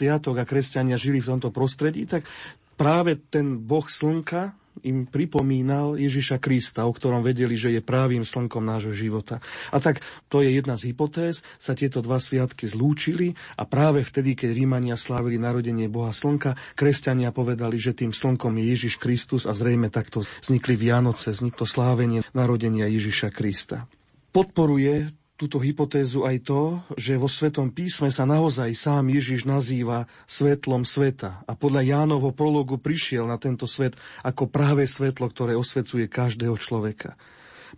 sviatok a kresťania žili v tomto prostredí, tak práve ten boh slnka im pripomínal Ježiša Krista, o ktorom vedeli, že je právým slnkom nášho života. A tak to je jedna z hypotéz, sa tieto dva sviatky zlúčili a práve vtedy, keď Rímania slávili narodenie Boha Slnka, kresťania povedali, že tým slnkom je Ježiš Kristus a zrejme takto vznikli Vianoce, vzniklo slávenie narodenia Ježiša Krista. Podporuje túto hypotézu aj to, že vo Svetom písme sa naozaj sám Ježiš nazýva svetlom sveta a podľa Jánovho prologu prišiel na tento svet ako práve svetlo, ktoré osvecuje každého človeka.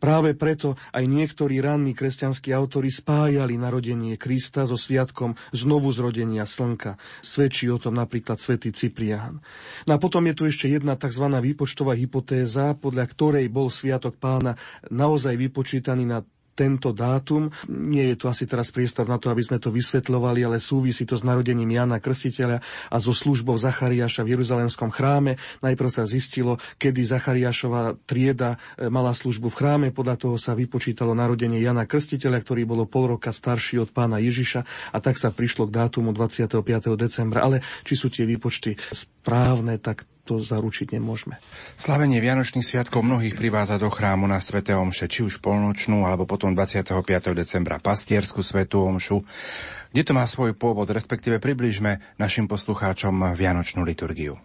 Práve preto aj niektorí ranní kresťanskí autori spájali narodenie Krista so sviatkom znovu zrodenia slnka. Svedčí o tom napríklad svätý Ciprián. No a potom je tu ešte jedna tzv. výpočtová hypotéza, podľa ktorej bol sviatok pána naozaj vypočítaný na tento dátum. Nie je tu asi teraz priestor na to, aby sme to vysvetľovali, ale súvisí to s narodením Jana Krstiteľa a so službou Zachariáša v Jeruzalemskom chráme. Najprv sa zistilo, kedy Zachariášova trieda e, mala službu v chráme, podľa toho sa vypočítalo narodenie Jana Krstiteľa, ktorý bolo pol roka starší od pána Ježiša a tak sa prišlo k dátumu 25. decembra. Ale či sú tie výpočty správne, tak to zaručiť nemôžeme. Slavenie Vianočných sviatkov mnohých privádza do chrámu na Sv. Omše, či už polnočnú, alebo potom 25. decembra pastiersku Svetú Omšu. Kde to má svoj pôvod, respektíve približme našim poslucháčom Vianočnú liturgiu.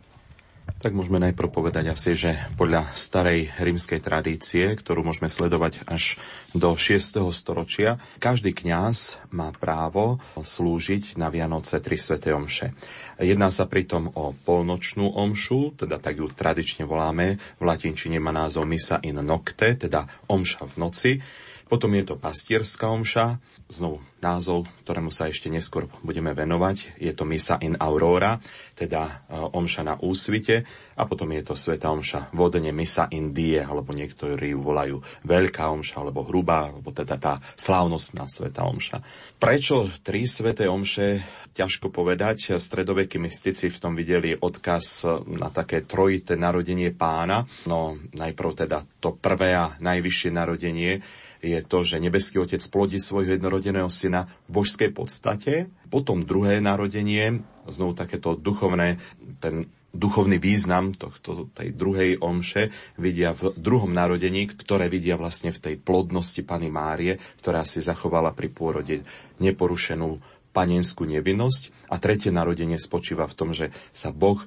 Tak môžeme najprv povedať asi, že podľa starej rímskej tradície, ktorú môžeme sledovať až do 6. storočia, každý kňaz má právo slúžiť na Vianoce tri sveté omše. Jedná sa pritom o polnočnú omšu, teda tak ju tradične voláme, v latinčine má názov misa in nocte, teda omša v noci. Potom je to pastierská omša, znovu názov, ktorému sa ešte neskôr budeme venovať. Je to Misa in Aurora, teda e, omša na úsvite. A potom je to Sveta omša vodne Misa in Die, alebo niektorí ju volajú Veľká omša, alebo Hrubá, alebo teda tá slávnostná Sveta omša. Prečo tri Sveté omše? Ťažko povedať. Stredovekí mystici v tom videli odkaz na také trojité narodenie pána. No najprv teda to prvé a najvyššie narodenie je to, že nebeský otec plodí svojho jednorodeného syna v božskej podstate. Potom druhé narodenie, znovu takéto duchovné, ten duchovný význam tohto, tej druhej omše vidia v druhom narodení, ktoré vidia vlastne v tej plodnosti Pany Márie, ktorá si zachovala pri pôrode neporušenú panenskú nevinnosť. A tretie narodenie spočíva v tom, že sa Boh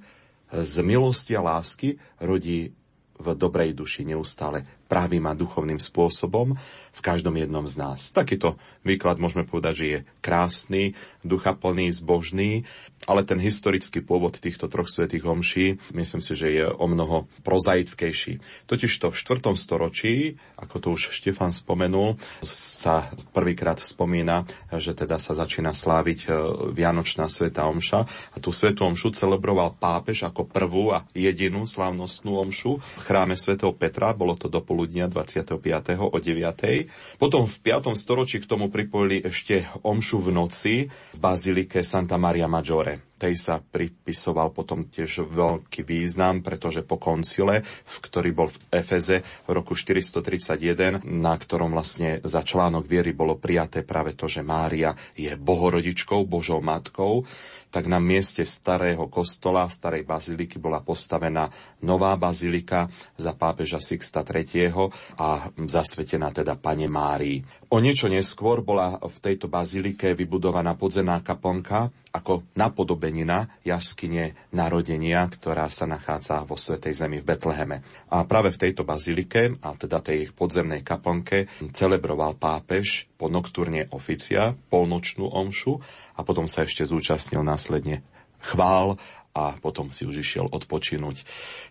z milosti a lásky rodí v dobrej duši neustále pravým a duchovným spôsobom v každom jednom z nás. Takýto výklad môžeme povedať, že je krásny, duchaplný, zbožný, ale ten historický pôvod týchto troch svetých homší myslím si, že je o mnoho prozaickejší. Totižto v 4. storočí, ako to už Štefan spomenul, sa prvýkrát spomína, že teda sa začína sláviť e, Vianočná sveta omša a tú svetú omšu celebroval pápež ako prvú a jedinú slávnostnú omšu v chráme svätého Petra, bolo to do poludnia 25. o 9. Potom v 5. storočí k tomu pripojili ešte omšu v noci v bazilike Santa Maria Maggiore tej sa pripisoval potom tiež veľký význam, pretože po koncile, v ktorý bol v Efeze v roku 431, na ktorom vlastne za článok viery bolo prijaté práve to, že Mária je bohorodičkou, Božou matkou, tak na mieste starého kostola, starej baziliky bola postavená nová bazilika za pápeža Sixta III. a zasvetená teda Pane Márii. O niečo neskôr bola v tejto bazilike vybudovaná podzemná kaplnka ako napodobenina jaskyne narodenia, ktorá sa nachádza vo Svetej Zemi v Betleheme. A práve v tejto bazilike, a teda tej podzemnej kaplnke, celebroval pápež po nocturne oficia polnočnú omšu a potom sa ešte zúčastnil následne chvál a potom si už išiel odpočinúť.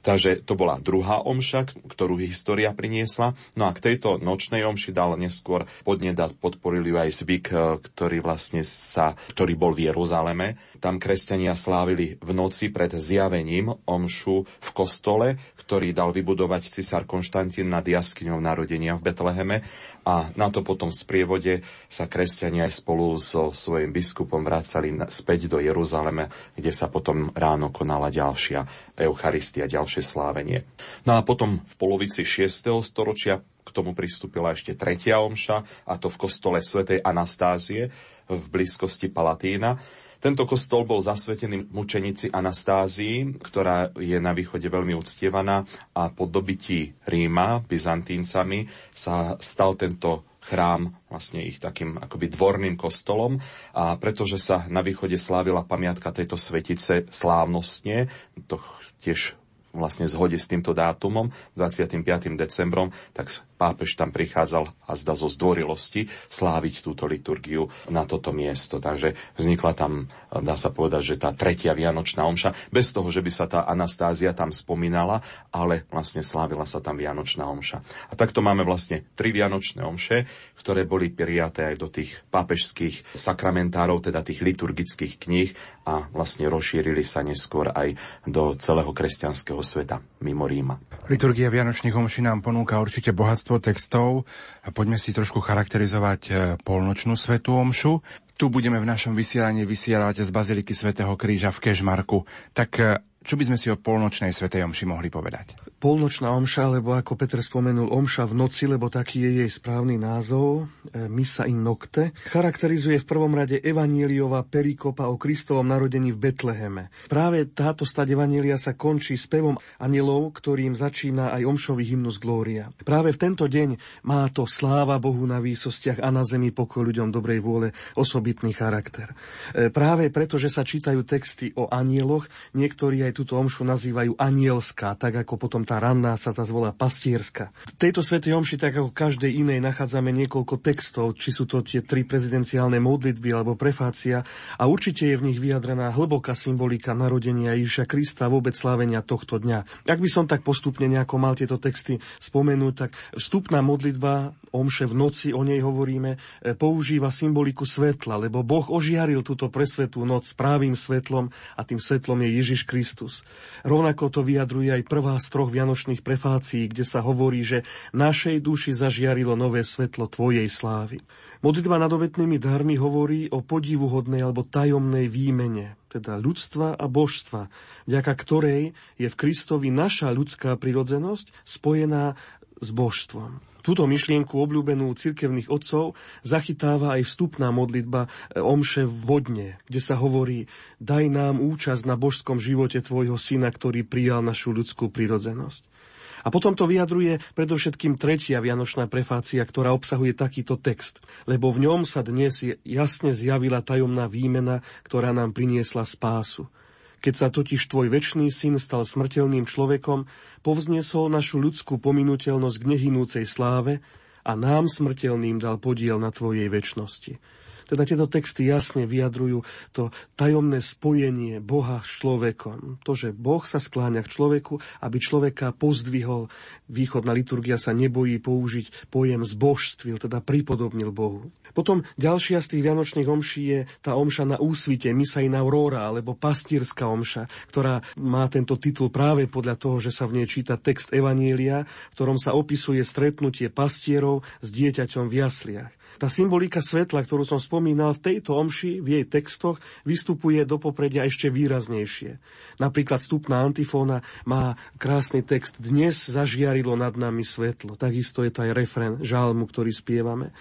Takže to bola druhá omša, ktorú história priniesla. No a k tejto nočnej omši dal neskôr podneda podporili aj zvyk, e, ktorý vlastne sa, ktorý bol v Jeruzaleme. Tam kresťania slávili v noci pred zjavením omšu v kostole, ktorý dal vybudovať cisár Konštantín nad jaskyňou narodenia v Betleheme a na to potom v sprievode sa kresťania aj spolu so svojím biskupom vracali späť do Jeruzaleme, kde sa potom ráno konala ďalšia Eucharistia, ďalšie slávenie. No a potom v polovici 6. storočia k tomu pristúpila ešte tretia omša, a to v kostole svätej Anastázie v blízkosti Palatína. Tento kostol bol zasvetený mučenici Anastázii, ktorá je na východe veľmi uctievaná a po dobití Ríma byzantíncami sa stal tento chrám vlastne ich takým akoby dvorným kostolom. A pretože sa na východe slávila pamiatka tejto svetice slávnostne, to tiež vlastne zhode s týmto dátumom, 25. decembrom, tak pápež tam prichádzal a zda zo zdvorilosti sláviť túto liturgiu na toto miesto. Takže vznikla tam, dá sa povedať, že tá tretia Vianočná omša, bez toho, že by sa tá Anastázia tam spomínala, ale vlastne slávila sa tam Vianočná omša. A takto máme vlastne tri Vianočné omše, ktoré boli prijaté aj do tých pápežských sakramentárov, teda tých liturgických kníh a vlastne rozšírili sa neskôr aj do celého kresťanského sveta mimo Ríma. Liturgia Vianočných omší nám ponúka určite bohatstvo textov. Poďme si trošku charakterizovať e, polnočnú svetú omšu. Tu budeme v našom vysielaní vysielať z Baziliky svätého Kríža v Kežmarku. Tak e, čo by sme si o polnočnej svetej omši mohli povedať? Polnočná omša, alebo ako Peter spomenul, omša v noci, lebo taký je jej správny názov, e, Misa in nocte, charakterizuje v prvom rade evaníliová perikopa o Kristovom narodení v Betleheme. Práve táto stať evanília sa končí spevom anielov, ktorým začína aj omšový hymnus Glória. Práve v tento deň má to sláva Bohu na výsostiach a na zemi pokoj ľuďom dobrej vôle osobitný charakter. E, práve preto, že sa čítajú texty o anieloch, niektorí aj túto omšu nazývajú anielská, tak ako potom tá ranná sa zazvolá pastierska. V tejto svetej omši, tak ako každej inej, nachádzame niekoľko textov, či sú to tie tri prezidenciálne modlitby alebo prefácia a určite je v nich vyjadrená hlboká symbolika narodenia Ježiša Krista a vôbec slávenia tohto dňa. Ak by som tak postupne nejako mal tieto texty spomenúť, tak vstupná modlitba omše v noci, o nej hovoríme, e, používa symboliku svetla, lebo Boh ožiaril túto presvetú noc právým svetlom a tým svetlom je Ježiš Kristus. Rovnako to vyjadruje aj prvá z troch vianočných prefácií, kde sa hovorí, že našej duši zažiarilo nové svetlo Tvojej slávy. Modlitba nad obetnými darmi hovorí o podivuhodnej alebo tajomnej výmene, teda ľudstva a božstva, vďaka ktorej je v Kristovi naša ľudská prirodzenosť spojená s božstvom. Túto myšlienku obľúbenú cirkevných otcov zachytáva aj vstupná modlitba e, Omše vodne, kde sa hovorí Daj nám účasť na božskom živote Tvojho syna, ktorý prijal našu ľudskú prirodzenosť. A potom to vyjadruje predovšetkým tretia vianočná prefácia, ktorá obsahuje takýto text, lebo v ňom sa dnes jasne zjavila tajomná výmena, ktorá nám priniesla spásu. Keď sa totiž tvoj väčší syn stal smrteľným človekom, povzniesol našu ľudskú pominuteľnosť k nehynúcej sláve a nám smrteľným dal podiel na tvojej väčšnosti. Teda tieto texty jasne vyjadrujú to tajomné spojenie Boha s človekom. To, že Boh sa skláňa k človeku, aby človeka pozdvihol. Východná liturgia sa nebojí použiť pojem zbožstvil, teda pripodobnil Bohu. Potom ďalšia z tých vianočných omší je tá omša na úsvite, Misa in Aurora, alebo pastierská omša, ktorá má tento titul práve podľa toho, že sa v nej číta text Evanielia, v ktorom sa opisuje stretnutie pastierov s dieťaťom v jasliach. Tá symbolika svetla, ktorú som spomínal, v tejto omši, v jej textoch, vystupuje do popredia ešte výraznejšie. Napríklad stupná antifóna má krásny text Dnes zažiarilo nad nami svetlo. Takisto je to aj refren žálmu, ktorý spievame.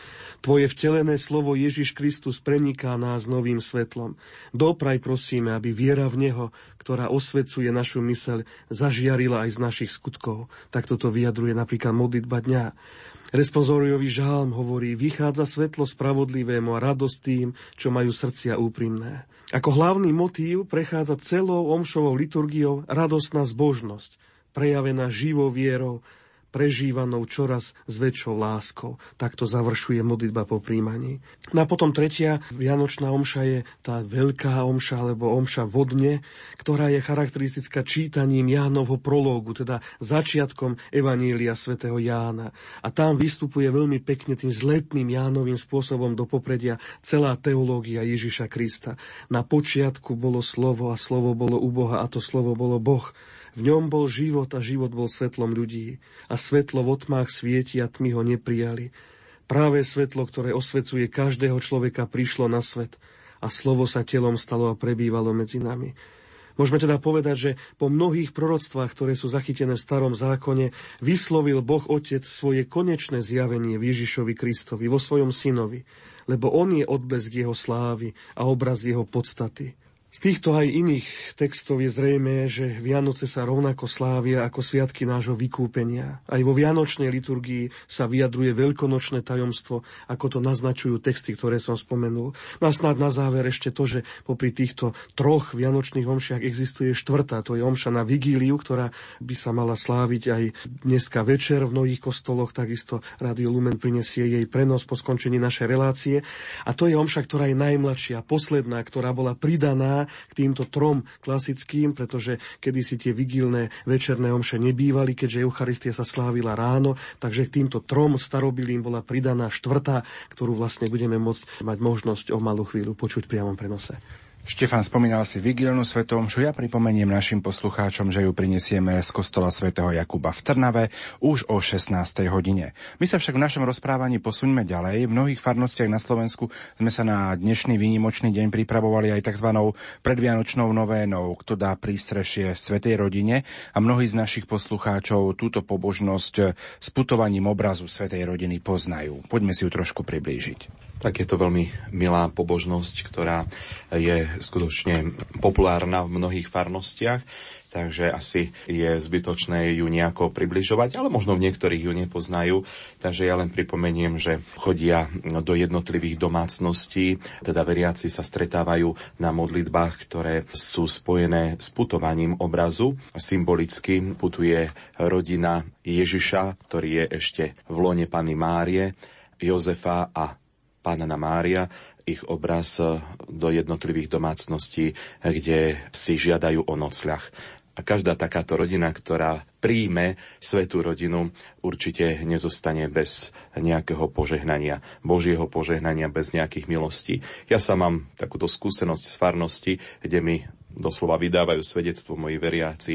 Tvoje vtelené slovo Ježiš Kristus preniká nás novým svetlom. Dopraj prosíme, aby viera v Neho, ktorá osvecuje našu myseľ, zažiarila aj z našich skutkov. Tak toto vyjadruje napríklad modlitba dňa. Responsoriový žálm hovorí, vychádza svetlo spravodlivému a radosť tým, čo majú srdcia úprimné. Ako hlavný motív prechádza celou omšovou liturgiou radostná zbožnosť, prejavená živou vierou prežívanou čoraz s väčšou láskou. Takto završuje modlitba po príjmaní. No a potom tretia vianočná omša je tá veľká omša, alebo omša vodne, ktorá je charakteristická čítaním Jánovho prológu, teda začiatkom Evanília svätého Jána. A tam vystupuje veľmi pekne tým zletným Jánovým spôsobom do popredia celá teológia Ježiša Krista. Na počiatku bolo slovo a slovo bolo u Boha a to slovo bolo Boh. V ňom bol život a život bol svetlom ľudí. A svetlo v otmách svieti a tmy ho neprijali. Práve svetlo, ktoré osvecuje každého človeka, prišlo na svet a slovo sa telom stalo a prebývalo medzi nami. Môžeme teda povedať, že po mnohých proroctvách, ktoré sú zachytené v starom zákone, vyslovil Boh Otec svoje konečné zjavenie Ježišovi Kristovi, vo svojom synovi, lebo on je odblesk jeho slávy a obraz jeho podstaty. Z týchto aj iných textov je zrejme, že Vianoce sa rovnako slávia ako sviatky nášho vykúpenia. Aj vo Vianočnej liturgii sa vyjadruje veľkonočné tajomstvo, ako to naznačujú texty, ktoré som spomenul. No a snad na záver ešte to, že popri týchto troch Vianočných omšiach existuje štvrtá, to je omša na vigíliu, ktorá by sa mala sláviť aj dneska večer v mnohých kostoloch, takisto Radio Lumen prinesie jej prenos po skončení našej relácie. A to je omša, ktorá je najmladšia, posledná, ktorá bola pridaná k týmto trom klasickým, pretože kedysi tie vigilné večerné omše nebývali, keďže Eucharistia sa slávila ráno, takže k týmto trom starobilým bola pridaná štvrtá, ktorú vlastne budeme môcť mať možnosť o malú chvíľu počuť priamom prenose. Štefan spomínal si vigilnú svetom, čo ja pripomeniem našim poslucháčom, že ju prinesieme z kostola svätého Jakuba v Trnave už o 16. hodine. My sa však v našom rozprávaní posuňme ďalej. V mnohých farnostiach na Slovensku sme sa na dnešný výnimočný deň pripravovali aj tzv. predvianočnou novénou, kto dá prístrešie svetej rodine a mnohí z našich poslucháčov túto pobožnosť s putovaním obrazu svetej rodiny poznajú. Poďme si ju trošku priblížiť tak je to veľmi milá pobožnosť, ktorá je skutočne populárna v mnohých farnostiach takže asi je zbytočné ju nejako približovať, ale možno v niektorých ju nepoznajú. Takže ja len pripomeniem, že chodia do jednotlivých domácností, teda veriaci sa stretávajú na modlitbách, ktoré sú spojené s putovaním obrazu. Symbolicky putuje rodina Ježiša, ktorý je ešte v lone Pany Márie, Jozefa a Pána Mária, ich obraz do jednotlivých domácností, kde si žiadajú o nocľah. A každá takáto rodina, ktorá príjme svetú rodinu, určite nezostane bez nejakého požehnania, Božieho požehnania, bez nejakých milostí. Ja sa mám takúto skúsenosť z farnosti, kde mi doslova vydávajú svedectvo moji veriaci,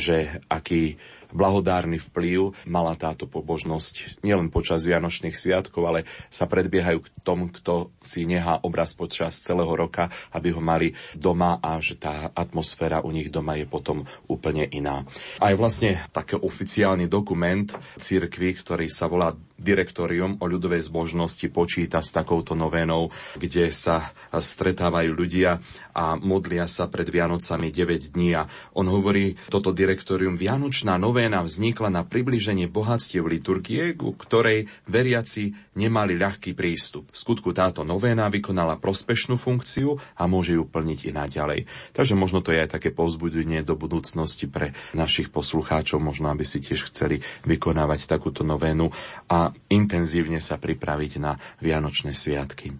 že aký blahodárny vplyv mala táto pobožnosť nielen počas Vianočných sviatkov, ale sa predbiehajú k tomu, kto si nechá obraz počas celého roka, aby ho mali doma a že tá atmosféra u nich doma je potom úplne iná. Aj vlastne taký oficiálny dokument cirkvi, ktorý sa volá Direktorium o ľudovej zbožnosti počíta s takouto novénou, kde sa stretávajú ľudia a modlia sa pred Vianocami 9 dní. A on hovorí, toto direktorium Vianočná novéna vznikla na približenie bohatstiev liturgie, ku ktorej veriaci nemali ľahký prístup. V skutku táto novéna vykonala prospešnú funkciu a môže ju plniť i naďalej. Takže možno to je aj také povzbudenie do budúcnosti pre našich poslucháčov, možno aby si tiež chceli vykonávať takúto novénu a intenzívne sa pripraviť na Vianočné sviatky.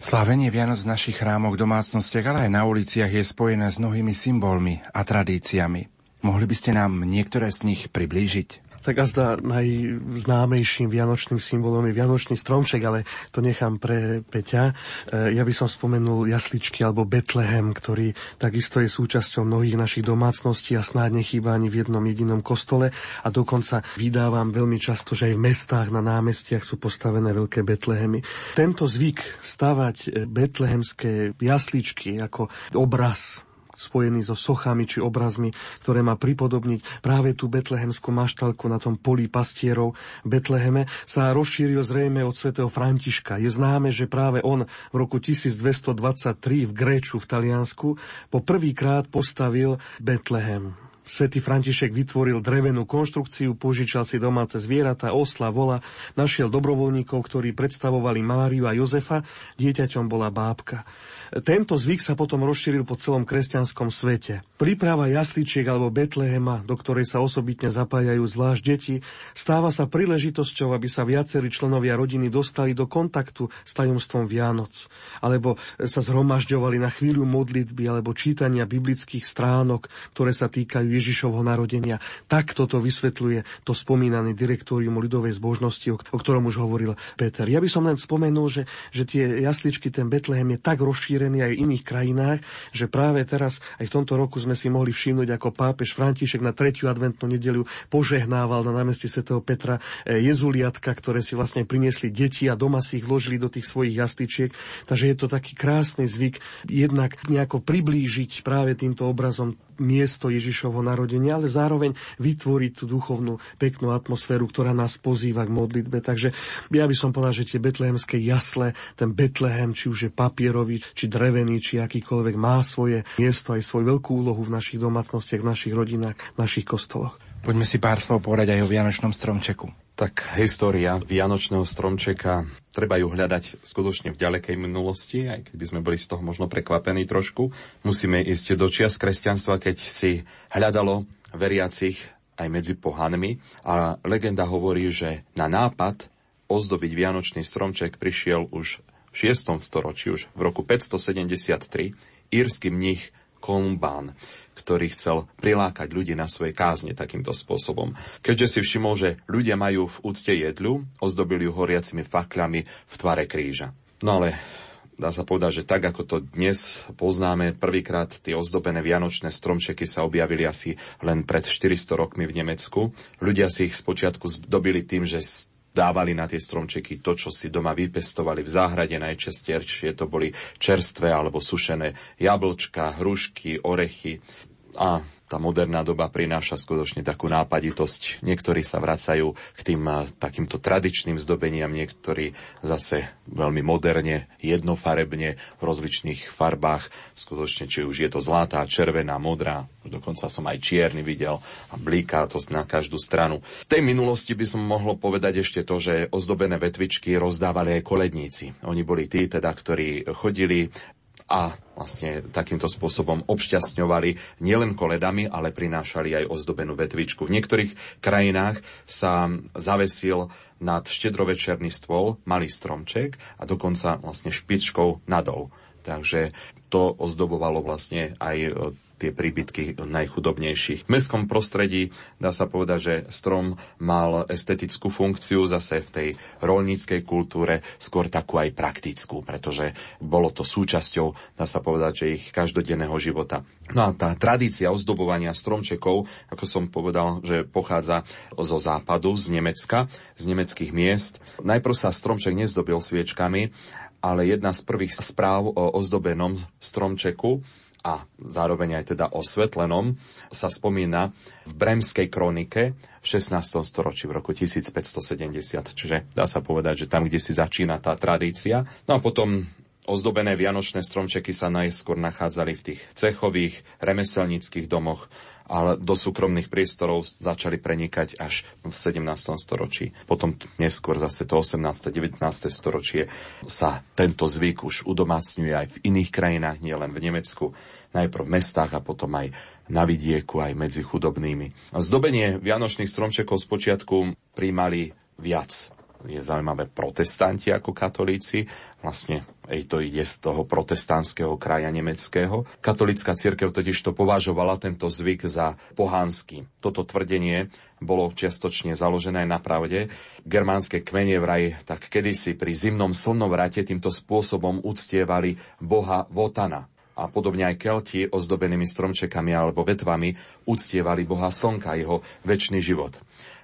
Slávenie Vianoc v našich chrámoch, domácnostiach, ale aj na uliciach je spojené s mnohými symbolmi a tradíciami. Mohli by ste nám niektoré z nich priblížiť? Tak azda najznámejším vianočným symbolom je vianočný stromček, ale to nechám pre Peťa. E, ja by som spomenul jasličky alebo Betlehem, ktorý takisto je súčasťou mnohých našich domácností a snáď nechýba ani v jednom jedinom kostole a dokonca vydávam veľmi často, že aj v mestách na námestiach sú postavené veľké Betlehemy. Tento zvyk stavať betlehemské jasličky ako obraz spojený so sochami či obrazmi, ktoré má pripodobniť práve tú betlehemskú maštalku na tom poli pastierov Betleheme, sa rozšíril zrejme od svätého Františka. Je známe, že práve on v roku 1223 v Gréču v Taliansku po prvýkrát postavil Betlehem. Svetý František vytvoril drevenú konštrukciu, požičal si domáce zvieratá, osla, vola, našiel dobrovoľníkov, ktorí predstavovali Máriu a Jozefa, dieťaťom bola bábka. Tento zvyk sa potom rozšíril po celom kresťanskom svete. Príprava jasličiek alebo Betlehema, do ktorej sa osobitne zapájajú zvlášť deti, stáva sa príležitosťou, aby sa viacerí členovia rodiny dostali do kontaktu s tajomstvom Vianoc, alebo sa zhromažďovali na chvíľu modlitby alebo čítania biblických stránok, ktoré sa týkajú Ježišovho narodenia. Tak toto vysvetľuje to spomínané direktórium ľudovej zbožnosti, o ktorom už hovoril Peter. Ja by som len spomenul, že, že tie jasličky, ten Betlehem je tak rozšírený aj v iných krajinách, že práve teraz aj v tomto roku sme si mohli všimnúť, ako pápež František na tretiu adventnú nedeliu požehnával na námestí svätého Petra eh, jezuliatka, ktoré si vlastne priniesli deti a doma si ich vložili do tých svojich jasličiek. Takže je to taký krásny zvyk jednak nejako priblížiť práve týmto obrazom miesto Ježišovho narodenia, ale zároveň vytvoriť tú duchovnú peknú atmosféru, ktorá nás pozýva k modlitbe. Takže ja by som povedal, že tie betlehemské jasle, ten Betlehem, či už je papierový, či drevený, či akýkoľvek, má svoje miesto aj svoju veľkú úlohu v našich domácnostiach, v našich rodinách, v našich kostoloch. Poďme si pár slov povedať aj o Vianočnom stromčeku. Tak história Vianočného stromčeka, treba ju hľadať skutočne v ďalekej minulosti, aj keď by sme boli z toho možno prekvapení trošku. Musíme ísť do čias kresťanstva, keď si hľadalo veriacich aj medzi pohanmi a legenda hovorí, že na nápad ozdobiť Vianočný stromček prišiel už v 6. storočí, už v roku 573, írsky mních Kolumbán, ktorý chcel prilákať ľudí na svoje kázne takýmto spôsobom. Keďže si všimol, že ľudia majú v úcte jedlu, ozdobili ju horiacimi fakľami v tvare kríža. No ale dá sa povedať, že tak ako to dnes poznáme, prvýkrát tie ozdobené vianočné stromčeky sa objavili asi len pred 400 rokmi v Nemecku. Ľudia si ich spočiatku zdobili tým, že dávali na tie stromčeky to, čo si doma vypestovali v záhrade najčastejšie to boli čerstvé alebo sušené jablčka, hrušky, orechy a tá moderná doba prináša skutočne takú nápaditosť. Niektorí sa vracajú k tým takýmto tradičným zdobeniam, niektorí zase veľmi moderne, jednofarebne, v rozličných farbách. Skutočne, či už je to zlatá, červená, modrá, dokonca som aj čierny videl a blíká to na každú stranu. V tej minulosti by som mohol povedať ešte to, že ozdobené vetvičky rozdávali aj koledníci. Oni boli tí, teda, ktorí chodili a vlastne takýmto spôsobom obšťastňovali nielen koledami, ale prinášali aj ozdobenú vetvičku. V niektorých krajinách sa zavesil nad štedrovečerný stôl malý stromček a dokonca vlastne špičkou nadol. Takže to ozdobovalo vlastne aj tie príbytky najchudobnejších. V mestskom prostredí dá sa povedať, že strom mal estetickú funkciu zase v tej rolníckej kultúre, skôr takú aj praktickú, pretože bolo to súčasťou, dá sa povedať, že ich každodenného života. No a tá tradícia ozdobovania stromčekov, ako som povedal, že pochádza zo západu, z Nemecka, z nemeckých miest. Najprv sa stromček nezdobil sviečkami, ale jedna z prvých správ o ozdobenom stromčeku a zároveň aj teda osvetlenom sa spomína v Bremskej kronike v 16. storočí v roku 1570. Čiže dá sa povedať, že tam, kde si začína tá tradícia. No a potom Ozdobené vianočné stromčeky sa najskôr nachádzali v tých cechových, remeselníckých domoch ale do súkromných priestorov začali prenikať až v 17. storočí. Potom neskôr zase to 18. 19. storočie sa tento zvyk už udomácňuje aj v iných krajinách, nielen v Nemecku, najprv v mestách a potom aj na vidieku, aj medzi chudobnými. Zdobenie vianočných stromčekov spočiatku príjmali viac je zaujímavé protestanti ako katolíci. Vlastne aj to ide z toho protestantského kraja nemeckého. Katolická církev totiž to považovala tento zvyk za pohánsky. Toto tvrdenie bolo čiastočne založené na pravde. Germánske kmene vraj tak kedysi pri zimnom slnovrate týmto spôsobom uctievali boha Votana a podobne aj Kelti ozdobenými stromčekami alebo vetvami uctievali boha slnka, jeho väčší život.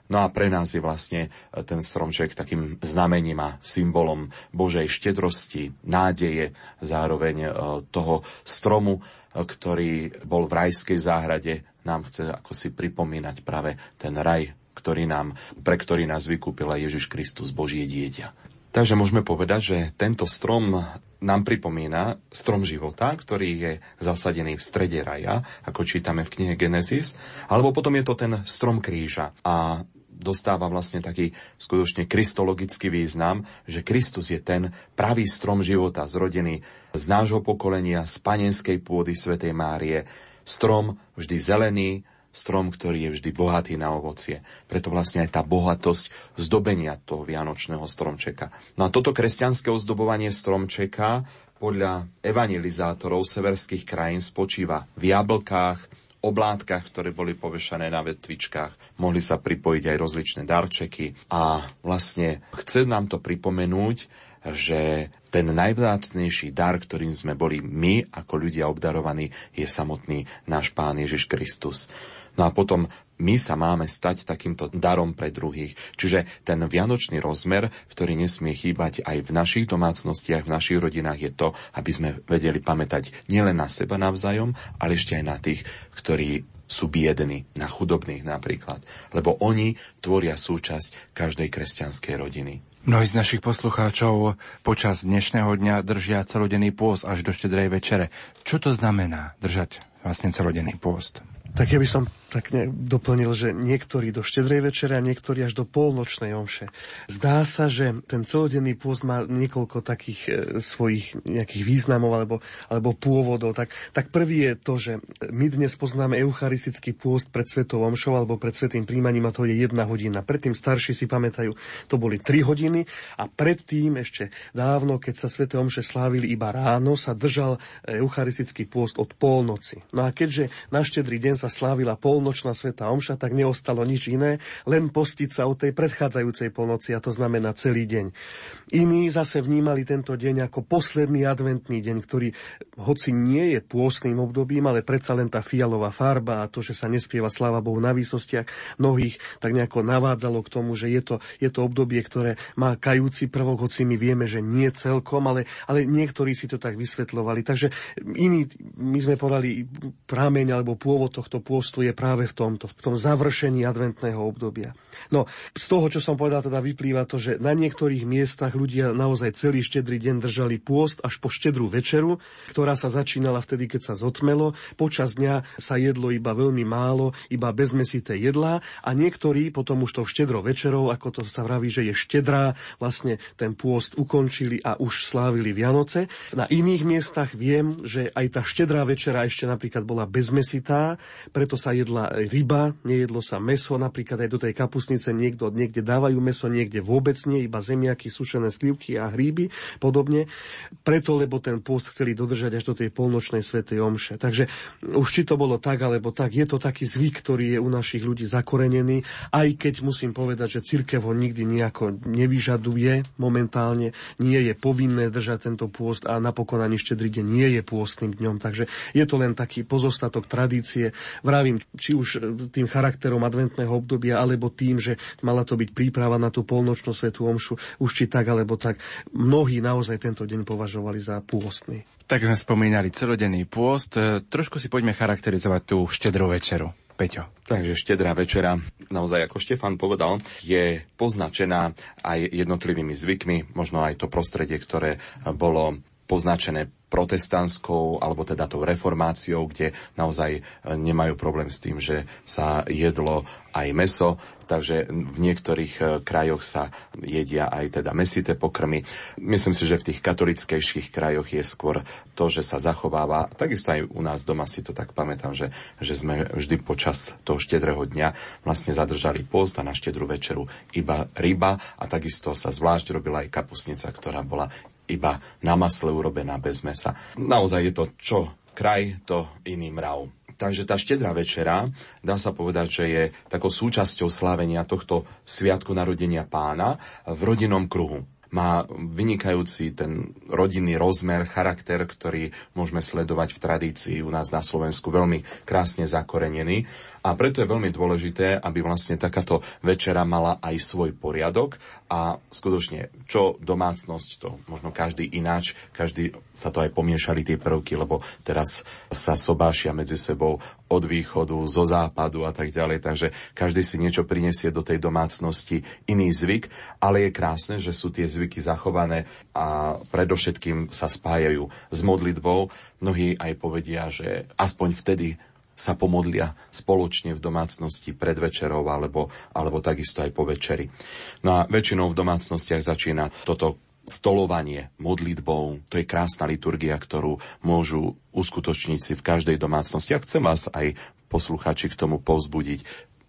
No a pre nás je vlastne e, ten stromček takým znamením a symbolom Božej štedrosti, nádeje, zároveň e, toho stromu, e, ktorý bol v rajskej záhrade, nám chce ako si pripomínať práve ten raj, ktorý nám, pre ktorý nás vykúpila Ježiš Kristus, Božie dieťa. Takže môžeme povedať, že tento strom nám pripomína strom života, ktorý je zasadený v strede raja, ako čítame v knihe Genesis, alebo potom je to ten strom kríža. A dostáva vlastne taký skutočne kristologický význam, že Kristus je ten pravý strom života zrodený z nášho pokolenia, z panenskej pôdy Svetej Márie. Strom vždy zelený, strom, ktorý je vždy bohatý na ovocie. Preto vlastne aj tá bohatosť zdobenia toho vianočného stromčeka. No a toto kresťanské ozdobovanie stromčeka podľa evangelizátorov severských krajín spočíva v jablkách, oblátkach, ktoré boli povešané na vetvičkách. Mohli sa pripojiť aj rozličné darčeky a vlastne chce nám to pripomenúť, že ten najvzácnejší dar, ktorým sme boli my ako ľudia obdarovaní, je samotný náš Pán Ježiš Kristus. No a potom my sa máme stať takýmto darom pre druhých. Čiže ten vianočný rozmer, ktorý nesmie chýbať aj v našich domácnostiach, v našich rodinách, je to, aby sme vedeli pamätať nielen na seba navzájom, ale ešte aj na tých, ktorí sú biední, na chudobných napríklad. Lebo oni tvoria súčasť každej kresťanskej rodiny. Mnohí z našich poslucháčov počas dnešného dňa držia celodenný pôst až do štedrej večere. Čo to znamená držať vlastne celodenný pôst? Tak ja by som tak doplnil, že niektorí do štedrej večere a niektorí až do polnočnej omše. Zdá sa, že ten celodenný pôst má niekoľko takých e, svojich nejakých významov alebo, alebo pôvodov. Tak, tak prvý je to, že my dnes poznáme eucharistický pôst pred svetou omšou alebo pred svetým príjmaním a to je jedna hodina. Predtým starší si pamätajú, to boli tri hodiny a predtým ešte dávno, keď sa sveté omše slávili iba ráno, sa držal eucharistický pôst od polnoci. No a keďže na štedrý deň sa slávila pol polnočná sveta omša, tak neostalo nič iné, len postiť sa od tej predchádzajúcej polnoci, a to znamená celý deň. Iní zase vnímali tento deň ako posledný adventný deň, ktorý hoci nie je pôstnym obdobím, ale predsa len tá fialová farba a to, že sa nespieva sláva Bohu na výsostiach mnohých, tak nejako navádzalo k tomu, že je to, je to obdobie, ktoré má kajúci prvok, hoci my vieme, že nie celkom, ale, ale niektorí si to tak vysvetľovali. Takže iní, my sme povedali, prámeň alebo pôvod tohto pôstu je práve v tomto, v tom završení adventného obdobia. No, z toho, čo som povedal, teda vyplýva to, že na niektorých miestach ľudia naozaj celý štedrý deň držali pôst až po štedrú večeru, ktorá sa začínala vtedy, keď sa zotmelo. Počas dňa sa jedlo iba veľmi málo, iba bezmesité jedlá a niektorí potom už to štedro večerou, ako to sa vraví, že je štedrá, vlastne ten pôst ukončili a už slávili Vianoce. Na iných miestach viem, že aj tá štedrá večera ešte napríklad bola bezmesitá, preto sa jedla jedla ryba, nejedlo sa meso, napríklad aj do tej kapusnice niekto, niekde dávajú meso, niekde vôbec nie, iba zemiaky, sušené slivky a hríby, podobne. Preto, lebo ten pôst chceli dodržať až do tej polnočnej svetej omše. Takže už či to bolo tak, alebo tak, je to taký zvyk, ktorý je u našich ľudí zakorenený, aj keď musím povedať, že cirkev ho nikdy nejako nevyžaduje momentálne, nie je povinné držať tento pôst a napokon ani štedrý deň nie je pôstnym dňom. Takže je to len taký pozostatok tradície. Vravím, či už e, tým charakterom adventného obdobia, alebo tým, že mala to byť príprava na tú polnočnú svetú omšu, už či tak, alebo tak. Mnohí naozaj tento deň považovali za pôstny. Tak sme spomínali celodenný pôst. E, trošku si poďme charakterizovať tú štedrú večeru. Peťo. Takže štedrá večera, naozaj ako Štefan povedal, je poznačená aj jednotlivými zvykmi, možno aj to prostredie, ktoré bolo poznačené protestantskou alebo teda tou reformáciou, kde naozaj e, nemajú problém s tým, že sa jedlo aj meso, takže v niektorých e, krajoch sa jedia aj teda mesité pokrmy. Myslím si, že v tých katolickejších krajoch je skôr to, že sa zachováva, takisto aj u nás doma si to tak pamätám, že, že sme vždy počas toho štedrého dňa vlastne zadržali post a na štedrú večeru iba ryba. A takisto sa zvlášť robila aj kapusnica, ktorá bola iba na masle urobená bez mesa. Naozaj je to čo kraj, to iný mrav. Takže tá štedrá večera, dá sa povedať, že je takou súčasťou slávenia tohto sviatku narodenia pána v rodinnom kruhu má vynikajúci ten rodinný rozmer, charakter, ktorý môžeme sledovať v tradícii u nás na Slovensku, veľmi krásne zakorenený. A preto je veľmi dôležité, aby vlastne takáto večera mala aj svoj poriadok a skutočne, čo domácnosť, to možno každý ináč, každý sa to aj pomiešali tie prvky, lebo teraz sa sobášia medzi sebou od východu, zo západu a tak ďalej, takže každý si niečo prinesie do tej domácnosti, iný zvyk, ale je krásne, že sú tie zvyky zachované a predovšetkým sa spájajú s modlitbou. Mnohí aj povedia, že aspoň vtedy sa pomodlia spoločne v domácnosti pred večerou alebo, alebo takisto aj po večeri. No a väčšinou v domácnostiach začína toto stolovanie modlitbou. To je krásna liturgia, ktorú môžu uskutočniť si v každej domácnosti. A chcem vás aj posluchači k tomu povzbudiť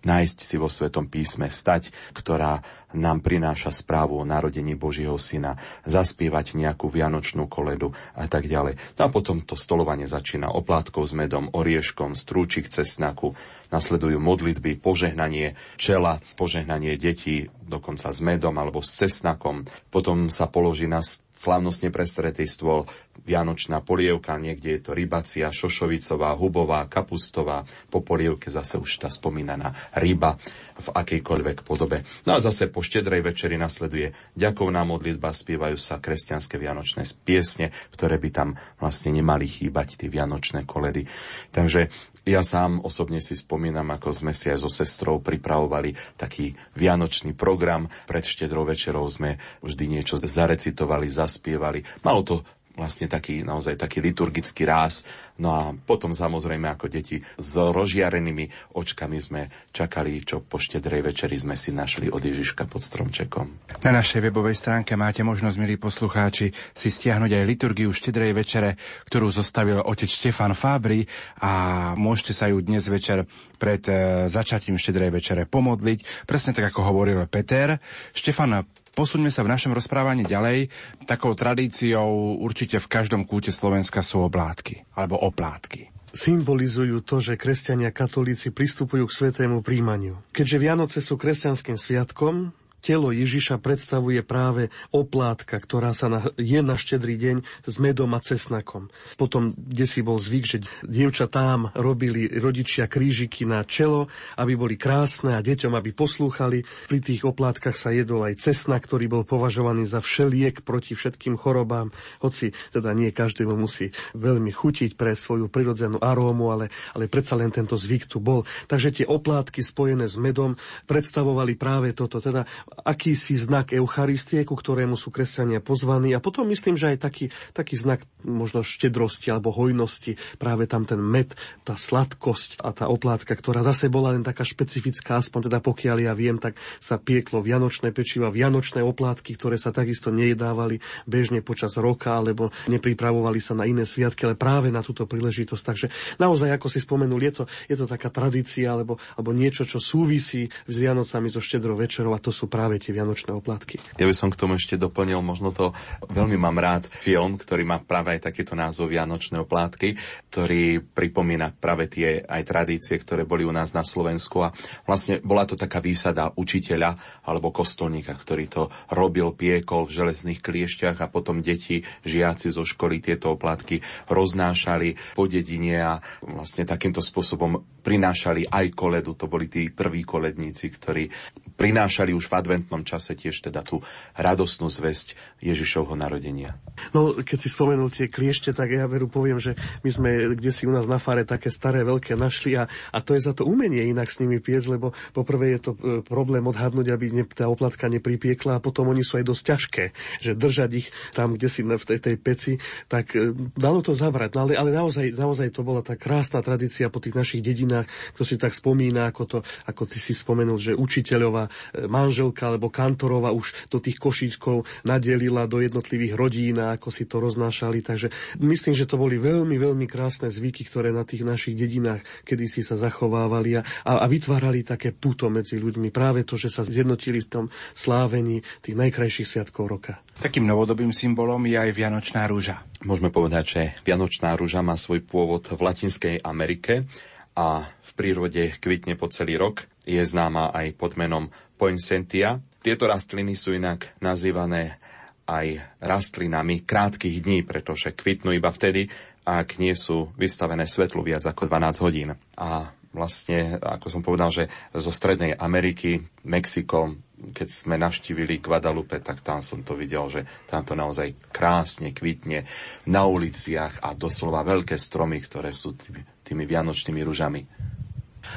nájsť si vo Svetom písme stať, ktorá nám prináša správu o narodení Božieho syna, zaspievať nejakú vianočnú koledu a tak ďalej. No a potom to stolovanie začína oplátkou s medom, orieškom, strúčik cesnaku, nasledujú modlitby, požehnanie čela, požehnanie detí, dokonca s medom alebo s cesnakom. Potom sa položí na slavnostne prestretý stôl vianočná polievka, niekde je to rybacia, šošovicová, hubová, kapustová, po polievke zase už tá spomínaná ryba v akejkoľvek podobe. No a zase po štedrej večeri nasleduje ďakovná modlitba, spievajú sa kresťanské vianočné piesne, ktoré by tam vlastne nemali chýbať, tie vianočné koledy. Takže ja sám osobne si spomínam, ako sme si aj so sestrou pripravovali taký vianočný program. Pred štedrou večerou sme vždy niečo zarecitovali, zaspievali. Malo to vlastne taký, naozaj taký liturgický ráz. No a potom samozrejme ako deti s rozžiarenými očkami sme čakali, čo po štedrej večeri sme si našli od Ježiška pod stromčekom. Na našej webovej stránke máte možnosť, milí poslucháči, si stiahnuť aj liturgiu štedrej večere, ktorú zostavil otec Štefan Fábry a môžete sa ju dnes večer pred e, začatím štedrej večere pomodliť. Presne tak, ako hovoril Peter. Štefan, Posuňme sa v našom rozprávaní ďalej. Takou tradíciou určite v každom kúte Slovenska sú oblátky alebo oplátky symbolizujú to, že kresťania katolíci pristupujú k svetému príjmaniu. Keďže Vianoce sú kresťanským sviatkom, telo Ježiša predstavuje práve oplátka, ktorá sa na, je na štedrý deň s medom a cesnakom. Potom, kde si bol zvyk, že dievčatám robili rodičia krížiky na čelo, aby boli krásne a deťom, aby poslúchali. Pri tých oplátkach sa jedol aj cesnak, ktorý bol považovaný za všeliek proti všetkým chorobám, hoci teda nie každému musí veľmi chutiť pre svoju prirodzenú arómu, ale, ale predsa len tento zvyk tu bol. Takže tie oplátky spojené s medom predstavovali práve toto, teda akýsi znak Eucharistie, ku ktorému sú kresťania pozvaní. A potom myslím, že aj taký, taký znak možno štedrosti alebo hojnosti, práve tam ten med, tá sladkosť a tá oplátka, ktorá zase bola len taká špecifická, aspoň teda pokiaľ ja viem, tak sa pieklo vianočné pečiva, vianočné oplátky, ktoré sa takisto nejedávali bežne počas roka, alebo nepripravovali sa na iné sviatky, ale práve na túto príležitosť. Takže naozaj, ako si spomenul, je to, je to taká tradícia alebo, alebo niečo, čo súvisí s Vianocami so štedrou večerou a to sú práve tie vianočné oplatky. Ja by som k tomu ešte doplnil, možno to veľmi mám rád film, ktorý má práve aj takýto názov Vianočné oplatky, ktorý pripomína práve tie aj tradície, ktoré boli u nás na Slovensku a vlastne bola to taká výsada učiteľa alebo kostolníka, ktorý to robil, piekol v železných kliešťach a potom deti, žiaci zo školy tieto oplatky roznášali po dedine a vlastne takýmto spôsobom prinášali aj koledu. To boli tí prví koledníci, ktorí prinášali už v adventnom čase tiež teda tú radosnú zväzť Ježišovho narodenia. No, keď si spomenul tie kliešte, tak ja veru poviem, že my sme kde si u nás na fare také staré veľké našli a, a to je za to umenie inak s nimi piec, lebo poprvé je to e, problém odhadnúť, aby ne, tá oplatka nepripiekla a potom oni sú aj dosť ťažké, že držať ich tam, kde si v tej, tej peci, tak e, dalo to zabrať. No, ale, ale naozaj, naozaj to bola tá krásna tradícia po tých našich dedinách, kto si tak spomína, ako, to, ako ty si spomenul, že učiteľova, e, manželka alebo kantorova už do tých košíčkov nadelila do jednotlivých rodín a ako si to roznášali. Takže myslím, že to boli veľmi, veľmi krásne zvyky, ktoré na tých našich dedinách kedysi sa zachovávali a, a vytvárali také puto medzi ľuďmi. Práve to, že sa zjednotili v tom slávení tých najkrajších sviatkov roka. Takým novodobým symbolom je aj Vianočná rúža. Môžeme povedať, že Vianočná rúža má svoj pôvod v Latinskej Amerike a v prírode kvitne po celý rok. Je známa aj pod menom poinsettia. Tieto rastliny sú inak nazývané aj rastlinami krátkých dní, pretože kvitnú iba vtedy, ak nie sú vystavené svetlu viac ako 12 hodín. A vlastne, ako som povedal, že zo Strednej Ameriky, Mexiko, keď sme navštívili Guadalupe, tak tam som to videl, že tam to naozaj krásne kvitne na uliciach a doslova veľké stromy, ktoré sú tými, tými vianočnými ružami.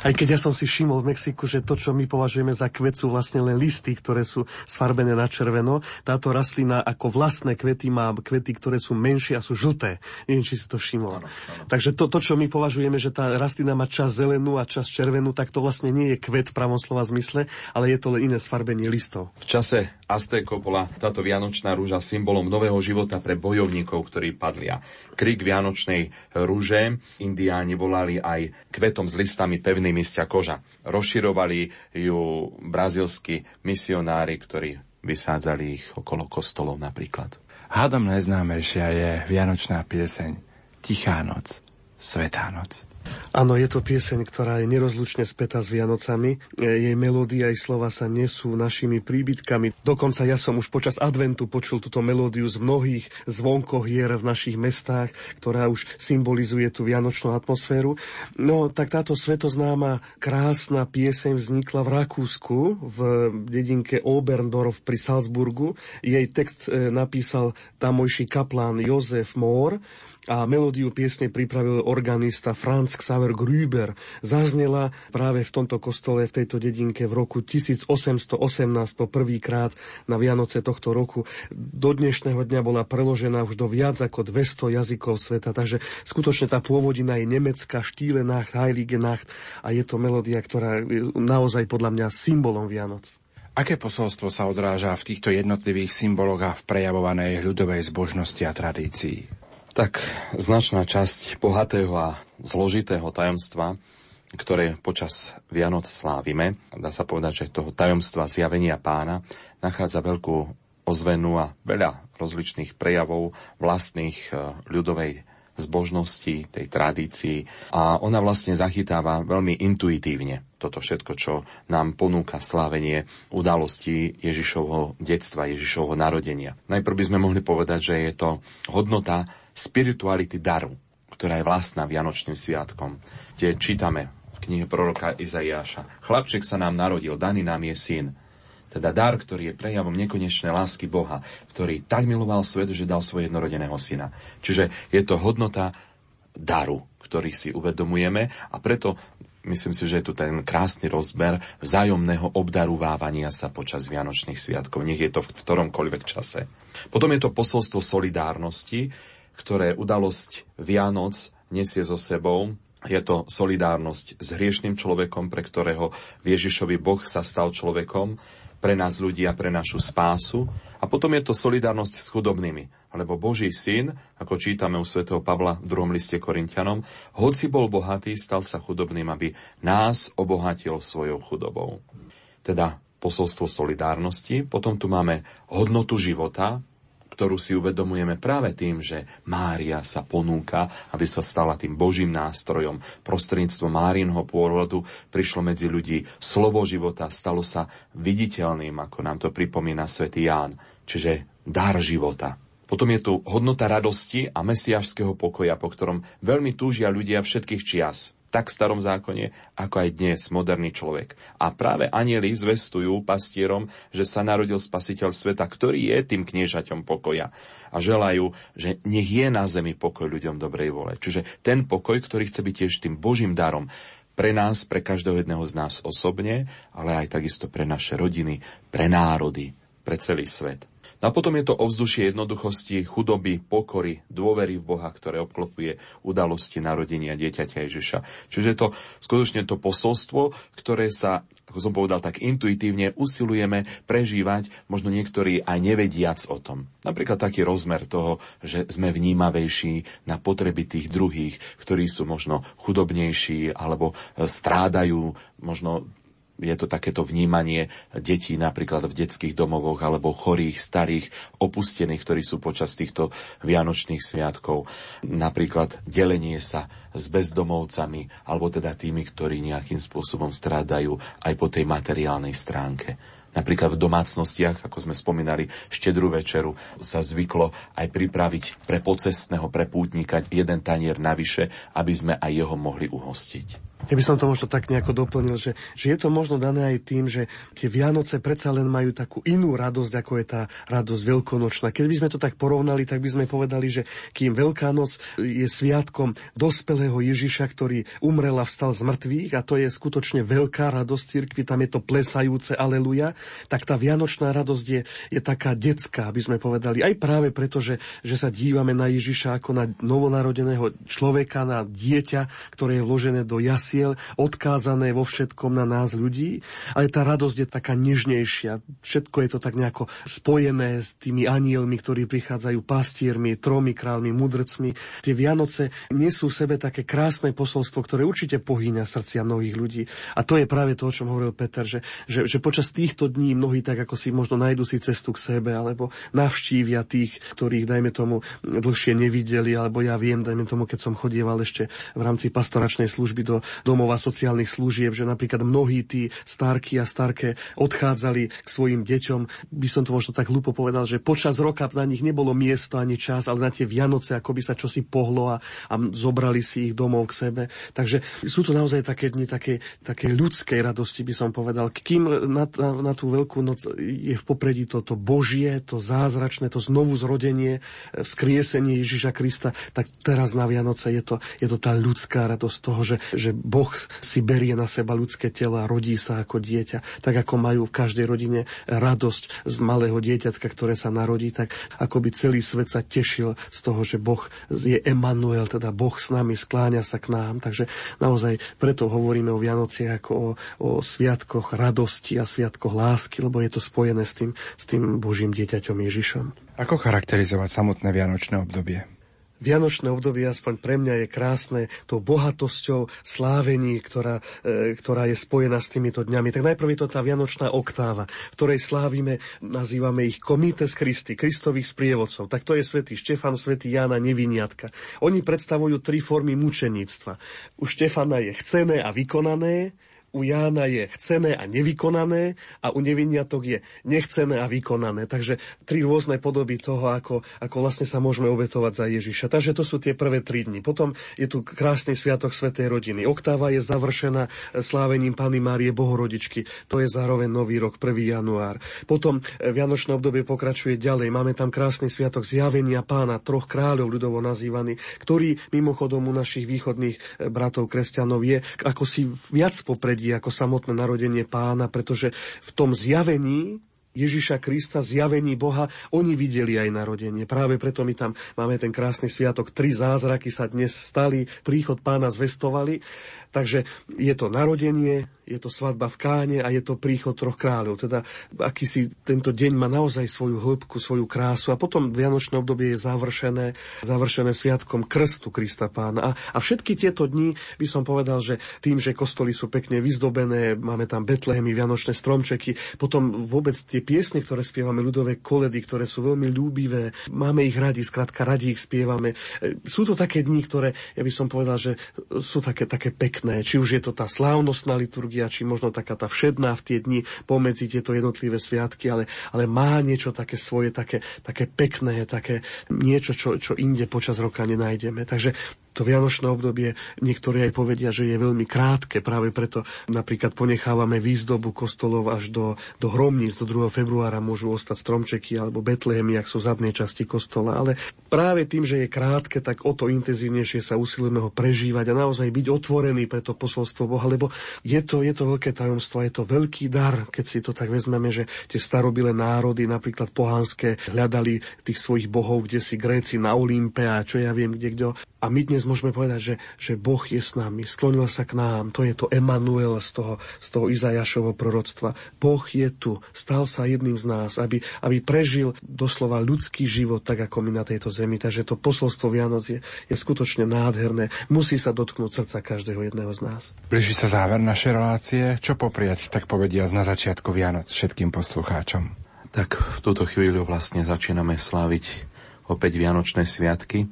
Aj keď ja som si všimol v Mexiku, že to, čo my považujeme za kvet, sú vlastne len listy, ktoré sú sfarbené na červeno. Táto rastlina ako vlastné kvety má kvety, ktoré sú menšie a sú žlté. Neviem, či si to všimol. Áno, áno. Takže to, to, čo my považujeme, že tá rastlina má čas zelenú a čas červenú, tak to vlastne nie je kvet v pravom slova zmysle, ale je to len iné sfarbenie listov. V čase Aztékov bola táto vianočná rúža symbolom nového života pre bojovníkov, ktorí padli. A krik vianočnej rúže indiáni volali aj kvetom s listami pevnými z koža. Rozširovali ju brazilskí misionári, ktorí vysádzali ich okolo kostolov napríklad. Hádam najznámejšia je vianočná pieseň Tichá noc, Svetá noc. Áno, je to pieseň, ktorá je nerozlučne spätá s Vianocami. E, jej melódia aj slova sa nesú našimi príbytkami. Dokonca ja som už počas adventu počul túto melódiu z mnohých zvonkohier v našich mestách, ktorá už symbolizuje tú vianočnú atmosféru. No, tak táto svetoznáma krásna pieseň vznikla v Rakúsku, v dedinke Oberndorf pri Salzburgu. Jej text e, napísal tamojší kaplán Jozef Mohr a melódiu piesne pripravil organista Franz Xaver Grüber. Zaznela práve v tomto kostole, v tejto dedinke v roku 1818 po prvýkrát na Vianoce tohto roku. Do dnešného dňa bola preložená už do viac ako 200 jazykov sveta, takže skutočne tá pôvodina je nemecká Štýle Nacht, Heilige Nacht a je to melódia, ktorá je naozaj podľa mňa symbolom Vianoc. Aké posolstvo sa odráža v týchto jednotlivých symboloch a v prejavovanej ľudovej zbožnosti a tradícii? Tak značná časť bohatého a zložitého tajomstva, ktoré počas Vianoc slávime, dá sa povedať, že toho tajomstva zjavenia pána nachádza veľkú ozvenu a veľa rozličných prejavov vlastných e, ľudovej zbožnosti, tej tradícii a ona vlastne zachytáva veľmi intuitívne toto všetko, čo nám ponúka slávenie udalostí Ježišovho detstva, Ježišovho narodenia. Najprv by sme mohli povedať, že je to hodnota spirituality daru, ktorá je vlastná Vianočným sviatkom, kde čítame v knihe proroka Izaiáša. Chlapček sa nám narodil, daný nám je syn. Teda dar, ktorý je prejavom nekonečnej lásky Boha, ktorý tak miloval svet, že dal svojho jednorodeného syna. Čiže je to hodnota daru, ktorý si uvedomujeme a preto Myslím si, že je tu ten krásny rozmer vzájomného obdaruvávania sa počas Vianočných sviatkov, nech je to v ktoromkoľvek čase. Potom je to posolstvo solidárnosti, ktoré udalosť Vianoc nesie so sebou. Je to solidárnosť s hriešným človekom, pre ktorého Ježišovi Boh sa stal človekom, pre nás ľudí a pre našu spásu. A potom je to solidárnosť s chudobnými, lebo Boží syn, ako čítame u svätého Pavla v druhom liste Korintianom, hoci bol bohatý, stal sa chudobným, aby nás obohatil svojou chudobou. Teda posolstvo solidárnosti, potom tu máme hodnotu života, ktorú si uvedomujeme práve tým, že Mária sa ponúka, aby sa stala tým Božím nástrojom. Prostredníctvom Márinho pôrodu prišlo medzi ľudí slovo života, stalo sa viditeľným, ako nám to pripomína svätý Ján, čiže dar života. Potom je tu hodnota radosti a mesiašského pokoja, po ktorom veľmi túžia ľudia všetkých čias tak v starom zákone, ako aj dnes moderný človek. A práve anieli zvestujú pastierom, že sa narodil spasiteľ sveta, ktorý je tým kniežaťom pokoja. A želajú, že nech je na zemi pokoj ľuďom dobrej vole. Čiže ten pokoj, ktorý chce byť tiež tým Božím darom, pre nás, pre každého jedného z nás osobne, ale aj takisto pre naše rodiny, pre národy, pre celý svet. No a potom je to ovzdušie jednoduchosti, chudoby, pokory, dôvery v Boha, ktoré obklopuje udalosti narodenia dieťaťa Ježiša. Čiže to skutočne to posolstvo, ktoré sa ako som povedal, tak intuitívne usilujeme prežívať, možno niektorí aj nevediac o tom. Napríklad taký rozmer toho, že sme vnímavejší na potreby tých druhých, ktorí sú možno chudobnejší alebo strádajú možno je to takéto vnímanie detí napríklad v detských domovoch alebo chorých, starých, opustených, ktorí sú počas týchto vianočných sviatkov. Napríklad delenie sa s bezdomovcami alebo teda tými, ktorí nejakým spôsobom strádajú aj po tej materiálnej stránke. Napríklad v domácnostiach, ako sme spomínali, štedrú večeru sa zvyklo aj pripraviť pre pocestného prepútnika jeden tanier navyše, aby sme aj jeho mohli uhostiť. Ja by som to možno tak nejako doplnil, že, že je to možno dané aj tým, že tie Vianoce predsa len majú takú inú radosť, ako je tá radosť veľkonočná. Keď by sme to tak porovnali, tak by sme povedali, že kým Veľká noc je sviatkom dospelého Ježiša, ktorý umrel a vstal z mŕtvych, a to je skutočne veľká radosť cirkvi, tam je to plesajúce aleluja, tak tá Vianočná radosť je, je taká detská, aby sme povedali. Aj práve preto, že, že sa dívame na Ježiša ako na novonarodeného človeka, na dieťa, ktoré je vložené do jasy cieľ, odkázané vo všetkom na nás ľudí, ale tá radosť je taká nežnejšia. Všetko je to tak nejako spojené s tými anielmi, ktorí prichádzajú pastiermi, tromi kráľmi, mudrcmi. Tie Vianoce nesú v sebe také krásne posolstvo, ktoré určite pohýňa srdcia mnohých ľudí. A to je práve to, o čom hovoril Peter, že, že, že počas týchto dní mnohí tak ako si možno nájdu si cestu k sebe, alebo navštívia tých, ktorých, dajme tomu, dlhšie nevideli, alebo ja viem, dajme tomu, keď som chodieval ešte v rámci pastoračnej služby do domova sociálnych služieb, že napríklad mnohí tí starky a starké odchádzali k svojim deťom. By som to možno tak hlúpo povedal, že počas roka na nich nebolo miesto ani čas, ale na tie Vianoce ako by sa čosi pohlo a, a zobrali si ich domov k sebe. Takže sú to naozaj také dni také, také ľudskej radosti, by som povedal. Kým na, na, na tú veľkú noc je v popredí toto Božie, to zázračné, to znovu zrodenie, vzkriesenie Ježiša Krista, tak teraz na Vianoce je to, je to tá ľudská radosť toho, že, že Boh si berie na seba ľudské telo a rodí sa ako dieťa. Tak ako majú v každej rodine radosť z malého dieťatka, ktoré sa narodí, tak ako by celý svet sa tešil z toho, že Boh je Emanuel, teda Boh s nami, skláňa sa k nám. Takže naozaj preto hovoríme o Vianoci ako o, o sviatkoch radosti a sviatkoch lásky, lebo je to spojené s tým, s tým Božím dieťaťom Ježišom. Ako charakterizovať samotné vianočné obdobie? Vianočné obdobie, aspoň pre mňa, je krásne tou bohatosťou slávení, ktorá, e, ktorá je spojená s týmito dňami. Tak najprv je to tá Vianočná oktáva, v ktorej slávime, nazývame ich Komites Christi, Kristových sprievodcov. Tak to je svätý Štefan, svätý Jána Neviniatka. Oni predstavujú tri formy mučeníctva. U Štefana je chcené a vykonané, u Jána je chcené a nevykonané a u neviniatok je nechcené a vykonané. Takže tri rôzne podoby toho, ako, ako vlastne sa môžeme obetovať za Ježiša. Takže to sú tie prvé tri dni. Potom je tu krásny sviatok Svetej rodiny. Oktáva je završená slávením Pany Márie Bohorodičky. To je zároveň Nový rok, 1. január. Potom e, Vianočné obdobie pokračuje ďalej. Máme tam krásny sviatok zjavenia pána, troch kráľov ľudovo nazývaný, ktorý mimochodom u našich východných e, bratov kresťanov je ako si viac popred prostredí ako samotné narodenie pána, pretože v tom zjavení Ježiša Krista, zjavení Boha, oni videli aj narodenie. Práve preto my tam máme ten krásny sviatok. Tri zázraky sa dnes stali, príchod pána zvestovali. Takže je to narodenie, je to svadba v Káne a je to príchod troch kráľov. Teda aký si tento deň má naozaj svoju hĺbku, svoju krásu. A potom Vianočné obdobie je završené, završené sviatkom krstu Krista Pána. A, a všetky tieto dni by som povedal, že tým, že kostoly sú pekne vyzdobené, máme tam Betlehemy, Vianočné stromčeky, potom vôbec tie piesne, ktoré spievame, ľudové koledy, ktoré sú veľmi ľúbivé, máme ich radi, skrátka radi ich spievame. E, sú to také dni, ktoré, ja by som povedal, že sú také, také pekné. Či už je to tá slávnostná liturgia, či možno taká tá všedná v tie dni pomedzi tieto jednotlivé sviatky, ale, ale má niečo také svoje, také, také pekné, také niečo, čo, čo inde počas roka nenájdeme. Takže to vianočné obdobie niektorí aj povedia, že je veľmi krátke, práve preto napríklad ponechávame výzdobu kostolov až do, do hromníc, do 2. februára môžu ostať stromčeky alebo betlehemy, ak sú zadné časti kostola, ale práve tým, že je krátke, tak o to intenzívnejšie sa usilujeme ho prežívať a naozaj byť otvorený pre to posolstvo Boha, lebo je to, je to veľké tajomstvo, je to veľký dar, keď si to tak vezmeme, že tie starobilé národy, napríklad pohanské, hľadali tých svojich bohov, kde si Gréci na Olympe a čo ja viem, kde kto. A my dnes môžeme povedať, že, že Boh je s nami, sklonil sa k nám. To je to Emanuel z toho, z toho Izajašovho proroctva. Boh je tu, stal sa jedným z nás, aby, aby prežil doslova ľudský život, tak ako my na tejto zemi. Takže to posolstvo Vianoc je, je skutočne nádherné. Musí sa dotknúť srdca každého jedného z nás. Blíži sa záver našej relácie. Čo popriať, tak povediať na začiatku Vianoc všetkým poslucháčom? Tak v túto chvíľu vlastne začíname sláviť opäť Vianočné sviatky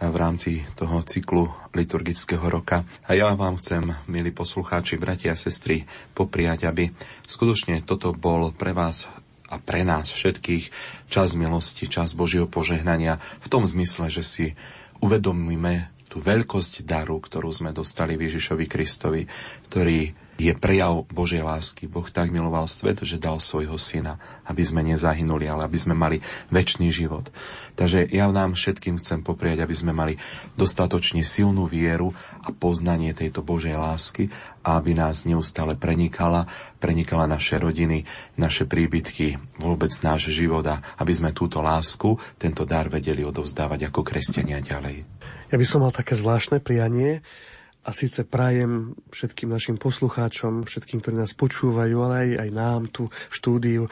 v rámci toho cyklu liturgického roka. A ja vám chcem, milí poslucháči, bratia a sestry, popriať, aby skutočne toto bol pre vás a pre nás všetkých čas milosti, čas Božieho požehnania v tom zmysle, že si uvedomíme tú veľkosť daru, ktorú sme dostali Ježišovi Kristovi, ktorý je prejav Božej lásky. Boh tak miloval svet, že dal svojho syna, aby sme nezahynuli, ale aby sme mali väčší život. Takže ja nám všetkým chcem poprieť, aby sme mali dostatočne silnú vieru a poznanie tejto Božej lásky a aby nás neustále prenikala, prenikala naše rodiny, naše príbytky, vôbec náš život a aby sme túto lásku, tento dar vedeli odovzdávať ako kresťania ďalej. Ja by som mal také zvláštne prianie, A síce prajem všetkým našim poslucháčom, všetkým, ktorí nás počúvajú, ale aj, aj nám tu v štúdiu,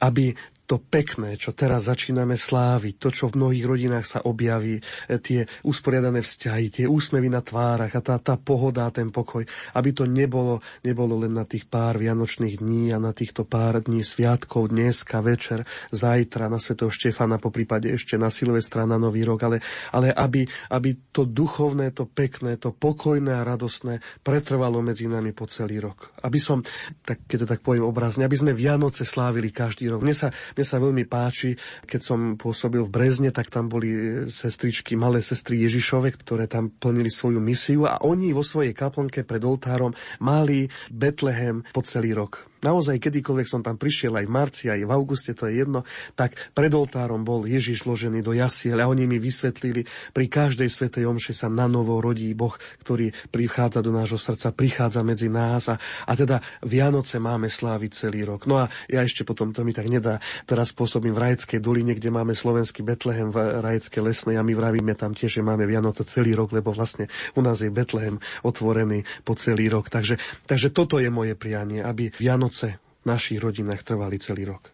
aby to pekné, čo teraz začíname sláviť, to, čo v mnohých rodinách sa objaví, e, tie usporiadané vzťahy, tie úsmevy na tvárach a tá, tá pohoda a ten pokoj, aby to nebolo, nebolo len na tých pár vianočných dní a na týchto pár dní sviatkov, dneska, večer, zajtra, na Svetého Štefana, po prípade ešte na Silvestra, na Nový rok, ale, ale aby, aby to duchovné, to pekné, to pokojné a radosné pretrvalo medzi nami po celý rok. Aby som, tak, keď to tak poviem obrazne, aby sme Vianoce slávili každý rok. Mne sa, mne sa veľmi páči, keď som pôsobil v Brezne, tak tam boli sestričky, malé sestry Ježišove, ktoré tam plnili svoju misiu a oni vo svojej kaplnke pred oltárom mali Betlehem po celý rok naozaj kedykoľvek som tam prišiel, aj v marci, aj v auguste, to je jedno, tak pred oltárom bol Ježiš ložený do jasiel a oni mi vysvetlili, pri každej svetej omše sa na novo rodí Boh, ktorý prichádza do nášho srdca, prichádza medzi nás a, a teda Vianoce máme sláviť celý rok. No a ja ešte potom, to mi tak nedá, teraz pôsobím v Rajeckej doline, kde máme slovenský Betlehem v Rajeckej lesnej a my vravíme tam tiež, že máme Vianoce celý rok, lebo vlastne u nás je Betlehem otvorený po celý rok. Takže, takže toto je moje prianie, aby Vianoce Vianoce v našich rodinách trvali celý rok.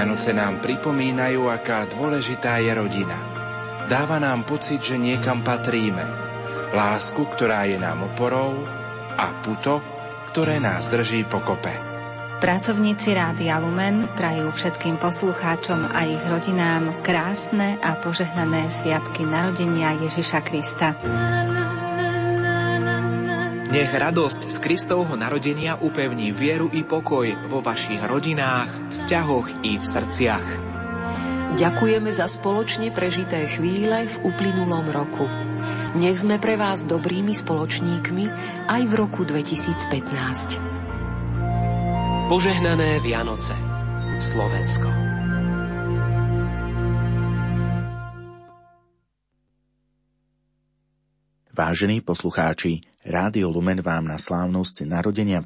Vianoce nám pripomínajú, aká dôležitá je rodina. Dáva nám pocit, že niekam patríme. Lásku, ktorá je nám oporou a puto, ktoré nás drží pokope. Pracovníci Rádia Lumen prajú všetkým poslucháčom a ich rodinám krásne a požehnané sviatky narodenia Ježiša Krista. Nech radosť z Kristovho narodenia upevní vieru i pokoj vo vašich rodinách, vzťahoch i v srdciach. Ďakujeme za spoločne prežité chvíle v uplynulom roku. Nech sme pre vás dobrými spoločníkmi aj v roku 2015. Požehnané Vianoce. Slovensko. Vážení poslucháči, Rádio Lumen vám na slávnosť narodenia